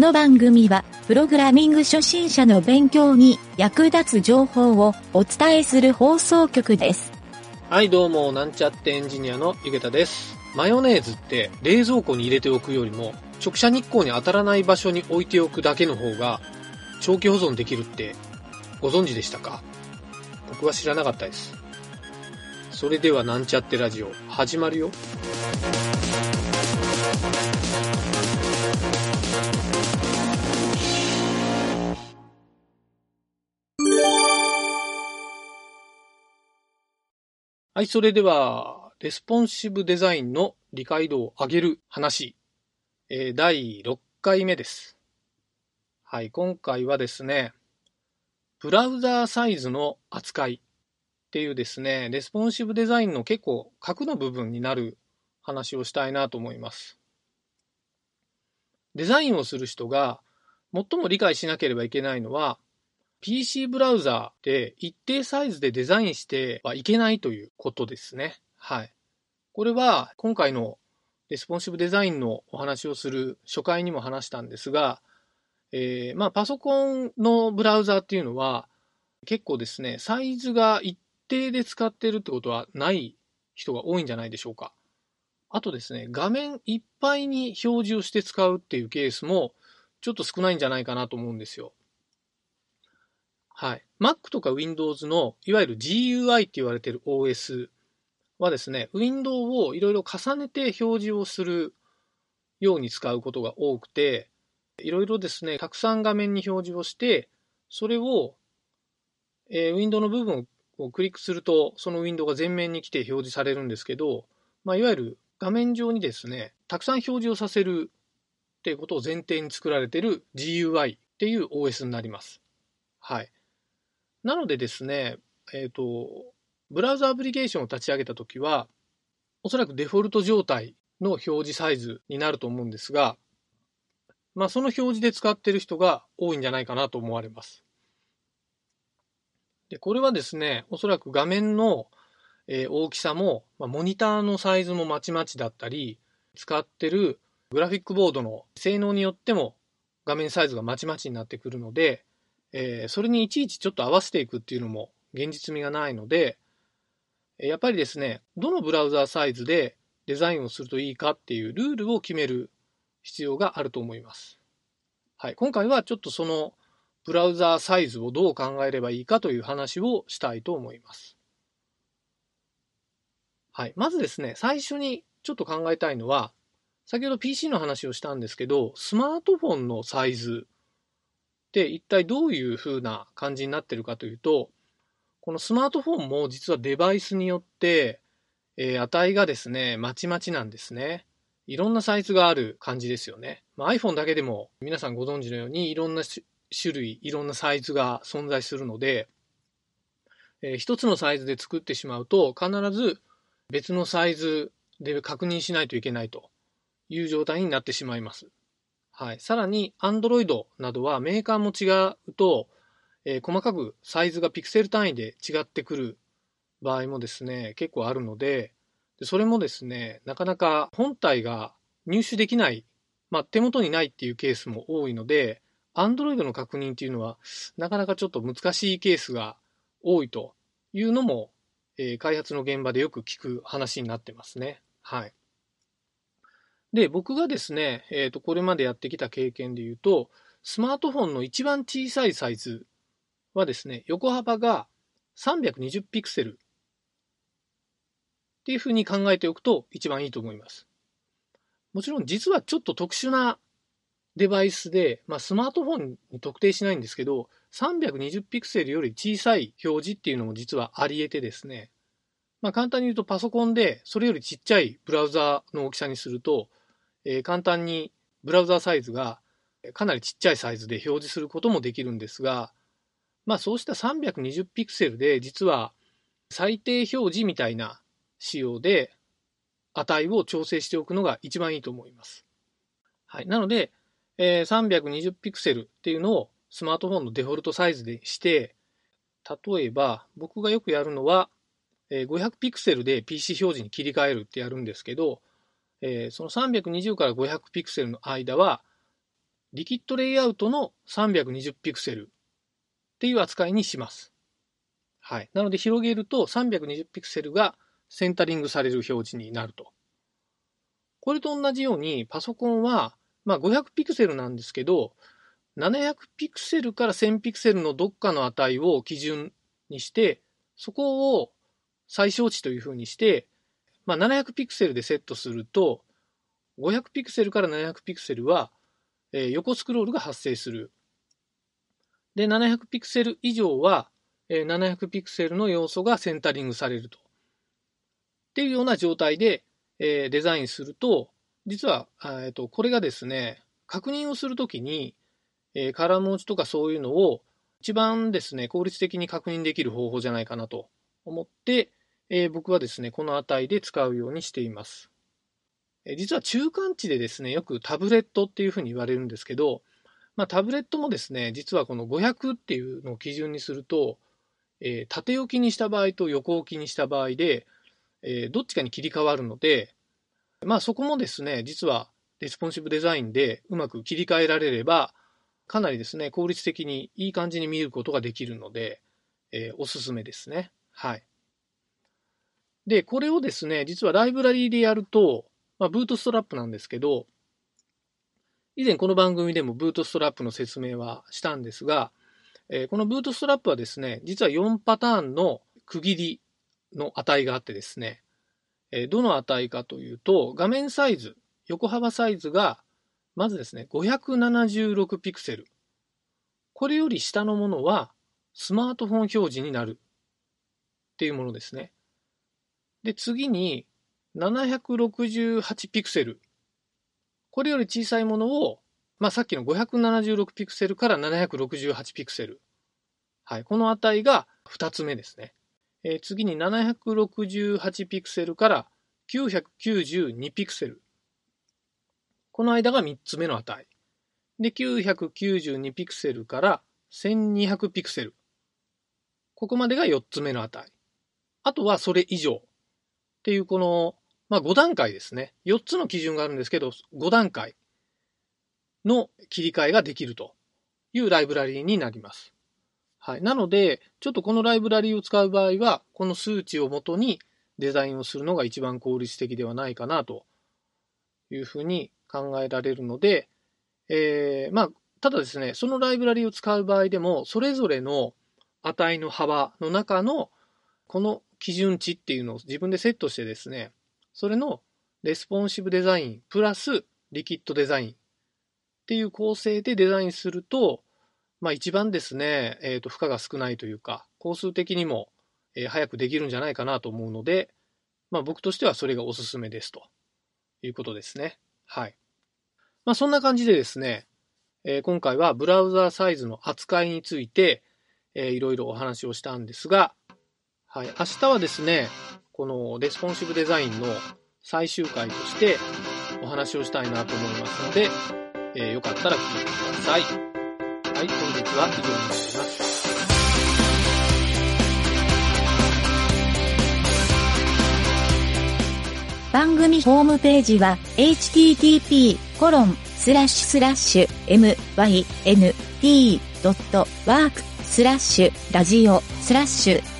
この番組は、プログラミング初心者の勉強に役立つ情報をお伝えする放送局です。はい、どうも、なんちゃってエンジニアのゆげたです。マヨネーズって冷蔵庫に入れておくよりも、直射日光に当たらない場所に置いておくだけの方が、長期保存できるって、ご存知でしたか？僕は知らなかったです。それではなんちゃってラジオ、始まるよ。はい、それでは、レスポンシブデザインの理解度を上げる話、えー第6回目です。はい、今回はですね、ブラウザーサイズの扱いっていうですね、レスポンシブデザインの結構核の部分になる話をしたいなと思います。デザインをする人が最も理解しなければいけないのは、PC ブラウザーで一定サイズでデザインしてはいけないということですね。はい。これは今回のレスポンシブデザインのお話をする初回にも話したんですが、えーまあパソコンのブラウザーっていうのは結構ですね、サイズが一定で使ってるってことはない人が多いんじゃないでしょうか。あとですね、画面いっぱいに表示をして使うっていうケースもちょっと少ないんじゃないかなと思うんですよ。はい。Mac とか Windows のいわゆる GUI って言われてる OS はですね、ウィンドウをいろいろ重ねて表示をするように使うことが多くて、いろいろですね、たくさん画面に表示をして、それを、えーウィンドウの部分をクリックすると、そのウィンドウが前面に来て表示されるんですけど、まあ、いわゆる画面上にですね、たくさん表示をさせるっていうことを前提に作られてる GUI っていう OS になります。はい。なのでですね、えっ、と、ブラウザアプリケーションを立ち上げたときは、おそらくデフォルト状態の表示サイズになると思うんですが、まあその表示で使っている人が多いんじゃないかなと思われます。で、これはですね、おそらく画面の、大きさも、まあ、モニターのサイズもまちまちだったり、使ってるグラフィックボードの性能によっても画面サイズがまちまちになってくるので、えーそれにいちいちちょっと合わせていくっていうのも現実味がないので、やっぱりですね、どのブラウザーサイズでデザインをするといいかっていうルールを決める必要があると思います。はい、今回はちょっとそのブラウザーサイズをどう考えればいいかという話をしたいと思います。はい、まずですね、最初にちょっと考えたいのは、先ほど PC の話をしたんですけど、スマートフォンのサイズって一体どういう風な感じになってるかというと、このスマートフォンも実はデバイスによって、えー値がですね、まちまちなんですね。いろんなサイズがある感じですよね。まあ、iPhone だけでも皆さんご存知のようにいろんな種類、いろんなサイズが存在するので、えー一つのサイズで作ってしまうと必ず別のサイズで確認しないといけないという状態になってしまいます。はい。さらに Android などはメーカーも違うと、えー細かくサイズがピクセル単位で違ってくる場合もですね、結構あるので、それもですね、なかなか本体が入手できない、まあ、手元にないっていうケースも多いので、Android の確認っていうのは、なかなかちょっと難しいケースが多いというのも、えー開発の現場でよく聞く話になってますね。はい。で、僕がですね、えっ、と、これまでやってきた経験で言うと、スマートフォンの一番小さいサイズはですね、横幅が320ピクセルっていうふうに考えておくと一番いいと思います。もちろん実はちょっと特殊なデバイスで、まあ、スマートフォンに特定しないんですけど、320ピクセルより小さい表示っていうのも実はあり得てですね、まあ、簡単に言うとパソコンでそれよりちっちゃいブラウザの大きさにすると、えー簡単にブラウザサイズがかなりちっちゃいサイズで表示することもできるんですが、まあそうした320ピクセルで実は最低表示みたいな仕様で値を調整しておくのが一番いいと思います。はい。なので、えー320ピクセルっていうのをスマートフォンのデフォルトサイズでして、例えば僕がよくやるのは、えー500ピクセルで PC 表示に切り替えるってやるんですけど、えーその320から500ピクセルの間は、リキッドレイアウトの320ピクセルっていう扱いにします。はい。なので広げると320ピクセルがセンタリングされる表示になると。これと同じようにパソコンは、まあ、500ピクセルなんですけど、700ピクセルから1000ピクセルのどっかの値を基準にして、そこを最小値というふうにして、まあ、700ピクセルでセットすると、500ピクセルから700ピクセルは、えー、横スクロールが発生する。で、700ピクセル以上は、えー、700ピクセルの要素がセンタリングされると。っていうような状態で、えー、デザインすると、実は、えーと、これがですね、確認をするときに、え、カラー文字とかそういうのを一番ですね、効率的に確認できる方法じゃないかなと思って、えー、僕はですね、この値で使うようにしています。えー、実は中間値でですね、よくタブレットっていうふうに言われるんですけど、まあ、タブレットもですね、実はこの500っていうのを基準にすると、えー、縦置きにした場合と横置きにした場合で、え、どっちかに切り替わるので、まあそこもですね、実はレスポンシブデザインでうまく切り替えられれば、かなりですね、効率的にいい感じに見ることができるので、え、おすすめですね。はい。で、これをですね、実はライブラリーでやると、まあ、ブートストラップなんですけど、以前この番組でもブートストラップの説明はしたんですが、えー、このブートストラップはですね、実は4パターンの区切りの値があってですね、えどの値かというと、画面サイズ、横幅サイズが、まずですね、576ピクセル。これより下のものは、スマートフォン表示になるっていうものですね。で、次に、768ピクセル。これより小さいものを、まあ、さっきの576ピクセルから768ピクセル。はい。この値が2つ目ですね。えー、次に768ピクセルから992ピクセル。この間が3つ目の値。で、992ピクセルから1200ピクセル。ここまでが4つ目の値。あとはそれ以上。っていうこの、まあ5段階ですね。4つの基準があるんですけど、5段階の切り替えができるというライブラリーになります。はい。なので、ちょっとこのライブラリーを使う場合は、この数値をもとにデザインをするのが一番効率的ではないかなというふうに考えられるので、えー、まあ、ただですね、そのライブラリーを使う場合でも、それぞれの値の幅の中のこの基準値っていうのを自分でセットしてですね、それのレスポンシブデザインプラスリキッドデザインっていう構成でデザインすると、まあ一番ですね、え、ー、と、負荷が少ないというか、工数的にも、え、早くできるんじゃないかなと思うので、まあ僕としてはそれがおすすめですということですね。はい。まあそんな感じでですね、え、今回はブラウザーサイズの扱いについて、えー、いろいろお話をしたんですが、はい、明日はですね、このレスポンシブデザインの最終回としてお話をしたいなと思いますので、えー、よかったら聞いてください。はい、本日は以上になります。番組ホームページは http://myn.t.work スラッシュラジオスラッシュ